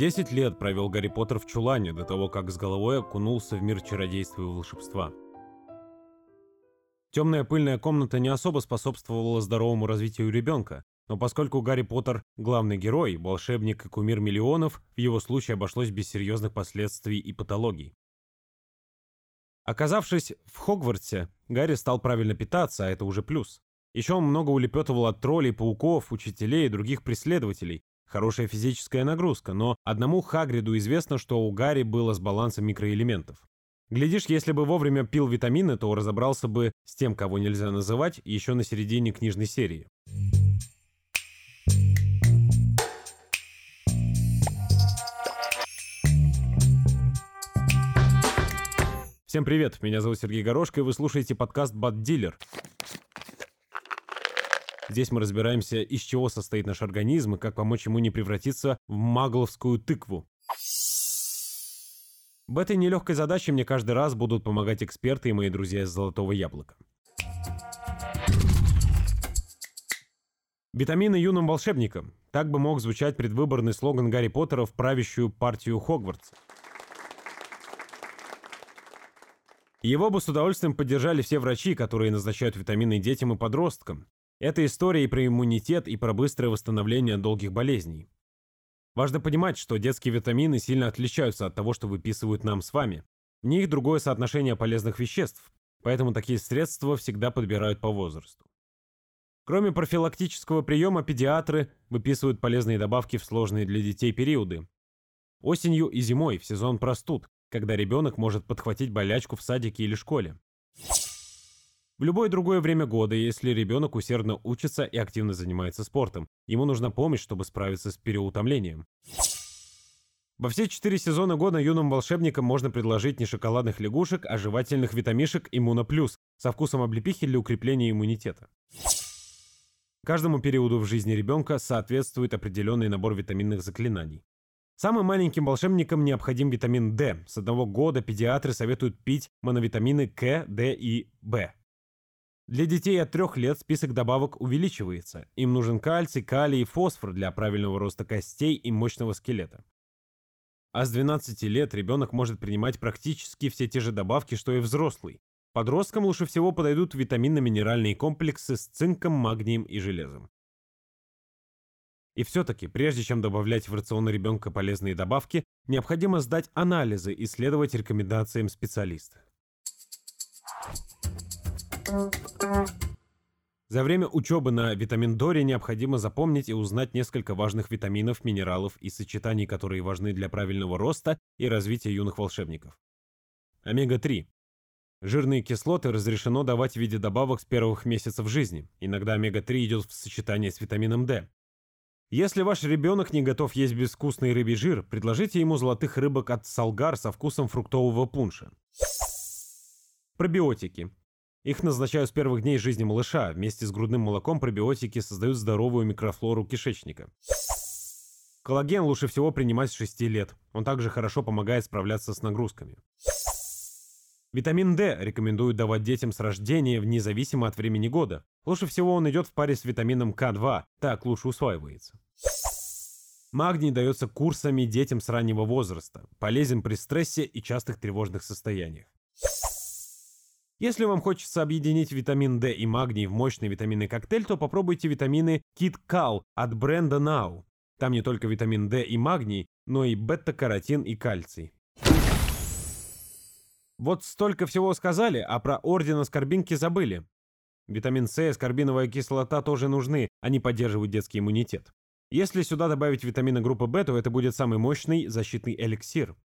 Десять лет провел Гарри Поттер в чулане до того, как с головой окунулся в мир чародейства и волшебства. Темная пыльная комната не особо способствовала здоровому развитию ребенка, но поскольку Гарри Поттер – главный герой, волшебник и кумир миллионов, в его случае обошлось без серьезных последствий и патологий. Оказавшись в Хогвартсе, Гарри стал правильно питаться, а это уже плюс. Еще он много улепетывал от троллей, пауков, учителей и других преследователей. Хорошая физическая нагрузка, но одному Хагриду известно, что у Гарри было с балансом микроэлементов. Глядишь, если бы вовремя пил витамины, то разобрался бы с тем, кого нельзя называть, еще на середине книжной серии. Всем привет, меня зовут Сергей Горошко, и вы слушаете подкаст «Бат Дилер». Здесь мы разбираемся, из чего состоит наш организм и как помочь ему не превратиться в магловскую тыкву. В этой нелегкой задаче мне каждый раз будут помогать эксперты и мои друзья из «Золотого яблока». Витамины юным волшебникам. Так бы мог звучать предвыборный слоган Гарри Поттера в правящую партию Хогвартса. Его бы с удовольствием поддержали все врачи, которые назначают витамины детям и подросткам. Это история и про иммунитет, и про быстрое восстановление долгих болезней. Важно понимать, что детские витамины сильно отличаются от того, что выписывают нам с вами. В них другое соотношение полезных веществ, поэтому такие средства всегда подбирают по возрасту. Кроме профилактического приема, педиатры выписывают полезные добавки в сложные для детей периоды. Осенью и зимой, в сезон простуд, когда ребенок может подхватить болячку в садике или школе. В любое другое время года, если ребенок усердно учится и активно занимается спортом, ему нужна помощь, чтобы справиться с переутомлением. Во все четыре сезона года юным волшебникам можно предложить не шоколадных лягушек, а жевательных витамишек Иммуна Плюс со вкусом облепихи для укрепления иммунитета. Каждому периоду в жизни ребенка соответствует определенный набор витаминных заклинаний. Самым маленьким волшебникам необходим витамин D. С одного года педиатры советуют пить моновитамины К, Д и В. Для детей от трех лет список добавок увеличивается. Им нужен кальций, калий и фосфор для правильного роста костей и мощного скелета. А с 12 лет ребенок может принимать практически все те же добавки, что и взрослый. Подросткам лучше всего подойдут витаминно-минеральные комплексы с цинком, магнием и железом. И все-таки, прежде чем добавлять в рацион ребенка полезные добавки, необходимо сдать анализы и следовать рекомендациям специалиста. За время учебы на витамин Доре необходимо запомнить и узнать несколько важных витаминов, минералов и сочетаний, которые важны для правильного роста и развития юных волшебников. Омега-3. Жирные кислоты разрешено давать в виде добавок с первых месяцев жизни. Иногда омега-3 идет в сочетании с витамином D. Если ваш ребенок не готов есть безвкусный рыбий жир, предложите ему золотых рыбок от Салгар со вкусом фруктового пунша. Пробиотики. Их назначают с первых дней жизни малыша. Вместе с грудным молоком пробиотики создают здоровую микрофлору кишечника. Коллаген лучше всего принимать с 6 лет. Он также хорошо помогает справляться с нагрузками. Витамин D рекомендуют давать детям с рождения, независимо от времени года. Лучше всего он идет в паре с витамином К2, так лучше усваивается. Магний дается курсами детям с раннего возраста, полезен при стрессе и частых тревожных состояниях. Если вам хочется объединить витамин D и магний в мощный витаминный коктейль, то попробуйте витамины Kit Cal от бренда Now. Там не только витамин D и магний, но и бета-каротин и кальций. Вот столько всего сказали, а про орден аскорбинки забыли. Витамин С и аскорбиновая кислота тоже нужны, они поддерживают детский иммунитет. Если сюда добавить витамины группы В, то это будет самый мощный защитный эликсир.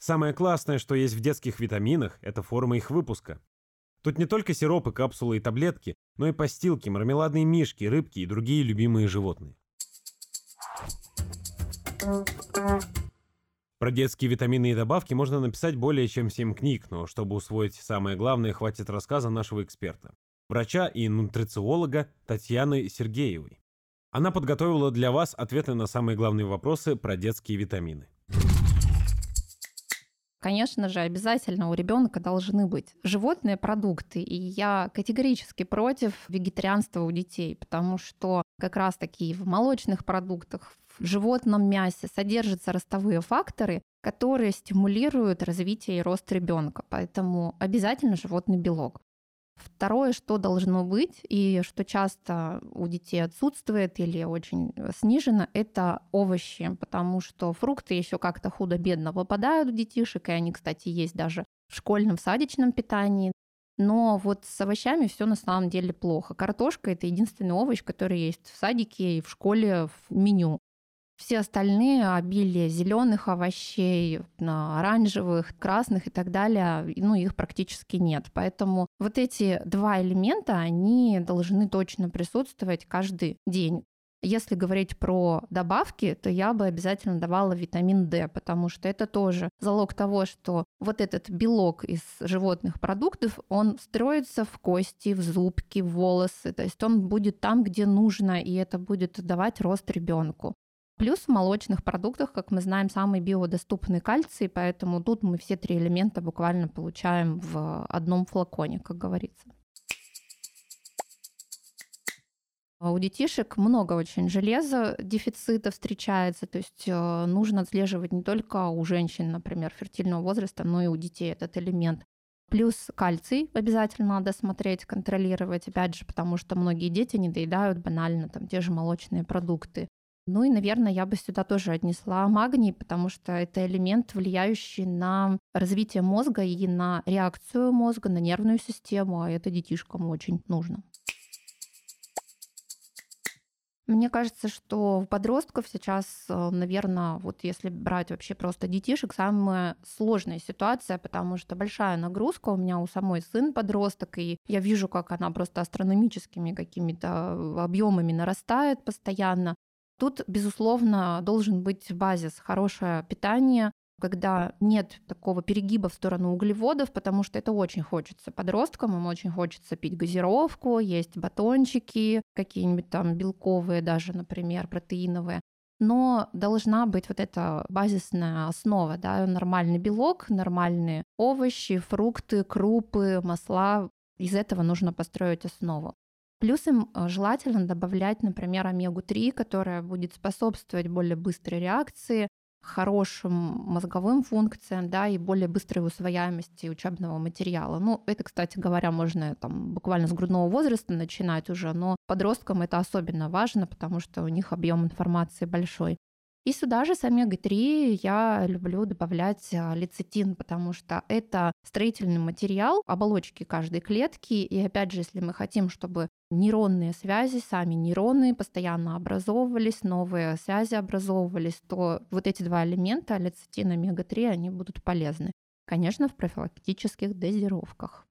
Самое классное, что есть в детских витаминах, это форма их выпуска. Тут не только сиропы, капсулы и таблетки, но и постилки, мармеладные мишки, рыбки и другие любимые животные. Про детские витамины и добавки можно написать более чем 7 книг, но чтобы усвоить самое главное, хватит рассказа нашего эксперта. Врача и нутрициолога Татьяны Сергеевой. Она подготовила для вас ответы на самые главные вопросы про детские витамины. Конечно же, обязательно у ребенка должны быть животные продукты. И я категорически против вегетарианства у детей, потому что как раз таки в молочных продуктах, в животном мясе содержатся ростовые факторы, которые стимулируют развитие и рост ребенка. Поэтому обязательно животный белок. Второе, что должно быть и что часто у детей отсутствует или очень снижено, это овощи, потому что фрукты еще как-то худо-бедно выпадают у детишек, и они, кстати, есть даже в школьном садичном питании. Но вот с овощами все на самом деле плохо. Картошка это единственный овощ, который есть в садике и в школе в меню. Все остальные обилие зеленых овощей, оранжевых, красных и так далее, ну, их практически нет. Поэтому вот эти два элемента, они должны точно присутствовать каждый день. Если говорить про добавки, то я бы обязательно давала витамин D, потому что это тоже залог того, что вот этот белок из животных продуктов, он строится в кости, в зубки, в волосы, то есть он будет там, где нужно, и это будет давать рост ребенку. Плюс в молочных продуктах, как мы знаем, самый биодоступный кальций, поэтому тут мы все три элемента буквально получаем в одном флаконе, как говорится. У детишек много очень железа дефицита встречается, то есть э, нужно отслеживать не только у женщин, например, фертильного возраста, но и у детей этот элемент. Плюс кальций обязательно надо смотреть, контролировать, опять же, потому что многие дети не доедают банально там те же молочные продукты. Ну и, наверное, я бы сюда тоже отнесла магний, потому что это элемент, влияющий на развитие мозга и на реакцию мозга, на нервную систему, а это детишкам очень нужно. Мне кажется, что у подростков сейчас, э, наверное, вот если брать вообще просто детишек, самая сложная ситуация, потому что большая нагрузка. У меня у самой сын подросток, и я вижу, как она просто астрономическими какими-то объемами нарастает постоянно. Тут, безусловно, должен быть базис, хорошее питание, когда нет такого перегиба в сторону углеводов, потому что это очень хочется подросткам, им очень хочется пить газировку, есть батончики, какие-нибудь там белковые даже, например, протеиновые. Но должна быть вот эта базисная основа, да, нормальный белок, нормальные овощи, фрукты, крупы, масла. Из этого нужно построить основу. Плюс им э, желательно добавлять, например, омегу-3, которая будет способствовать более быстрой реакции, хорошим мозговым функциям, да, и более быстрой усвояемости учебного материала. Ну, это, кстати говоря, можно там буквально с грудного возраста начинать уже, но подросткам это особенно важно, потому что у них объем информации большой. И сюда же с омега-3 я люблю добавлять а, лецитин, потому что это строительный материал оболочки каждой клетки. И опять же, если мы хотим, чтобы нейронные связи, сами нейроны постоянно образовывались, новые связи образовывались, то вот эти два элемента, лецитин и омега-3, они будут полезны. Конечно, в профилактических дозировках.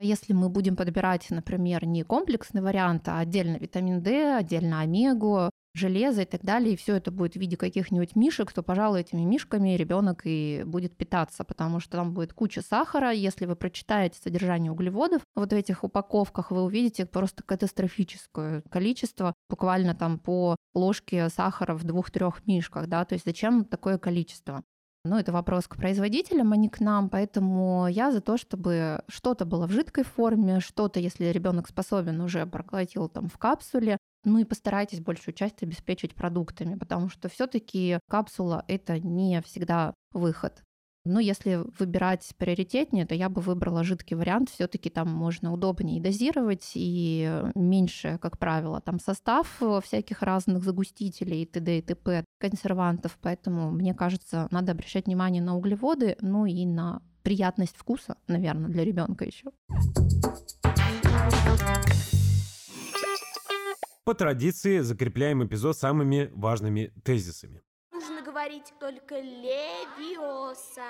Если мы будем подбирать, например, не комплексный вариант, а отдельно витамин D, отдельно омегу, железо и так далее, и все это будет в виде каких-нибудь мишек, то, пожалуй, этими мишками ребенок и будет питаться, потому что там будет куча сахара. Если вы прочитаете содержание углеводов, вот в этих упаковках вы увидите просто катастрофическое количество, буквально там по ложке сахара в двух-трех мишках, да, то есть зачем такое количество? Ну, это вопрос к производителям, а не к нам. Поэтому я за то, чтобы что-то было в жидкой форме, что-то, если ребенок способен, уже проглотил там в капсуле. Ну и постарайтесь большую часть обеспечить продуктами, потому что все-таки капсула это не всегда выход. Но если выбирать приоритетнее, то я бы выбрала жидкий вариант. Все-таки там можно удобнее дозировать и меньше, как правило, там состав всяких разных загустителей, т.д. и т.п. консервантов. Поэтому, мне кажется, надо обращать внимание на углеводы, ну и на приятность вкуса, наверное, для ребенка еще. По традиции закрепляем эпизод самыми важными тезисами говорить только левиоса,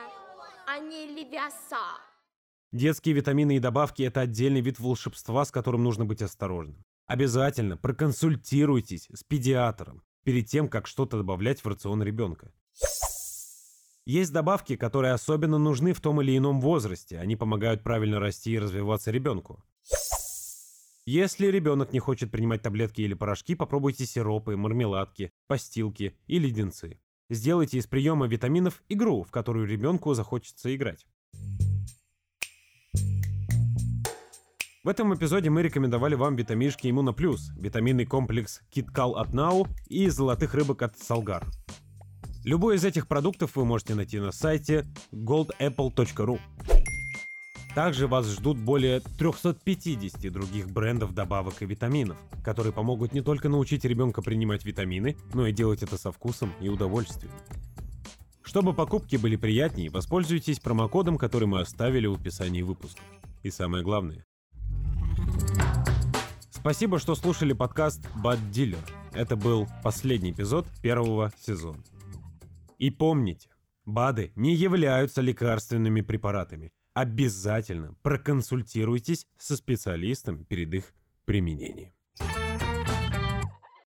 а не левиоса. Детские витамины и добавки – это отдельный вид волшебства, с которым нужно быть осторожным. Обязательно проконсультируйтесь с педиатром перед тем, как что-то добавлять в рацион ребенка. Есть добавки, которые особенно нужны в том или ином возрасте. Они помогают правильно расти и развиваться ребенку. Если ребенок не хочет принимать таблетки или порошки, попробуйте сиропы, мармеладки, постилки и леденцы. Сделайте из приема витаминов игру, в которую ребенку захочется играть. В этом эпизоде мы рекомендовали вам витамишки Иммуна Плюс, витаминный комплекс Киткал от Нау и золотых рыбок от Салгар. Любой из этих продуктов вы можете найти на сайте goldapple.ru. Также вас ждут более 350 других брендов добавок и витаминов, которые помогут не только научить ребенка принимать витамины, но и делать это со вкусом и удовольствием. Чтобы покупки были приятнее, воспользуйтесь промокодом, который мы оставили в описании выпуска. И самое главное. Спасибо, что слушали подкаст Bad Dealer. Это был последний эпизод первого сезона. И помните, БАДы не являются лекарственными препаратами. Обязательно проконсультируйтесь со специалистом перед их применением.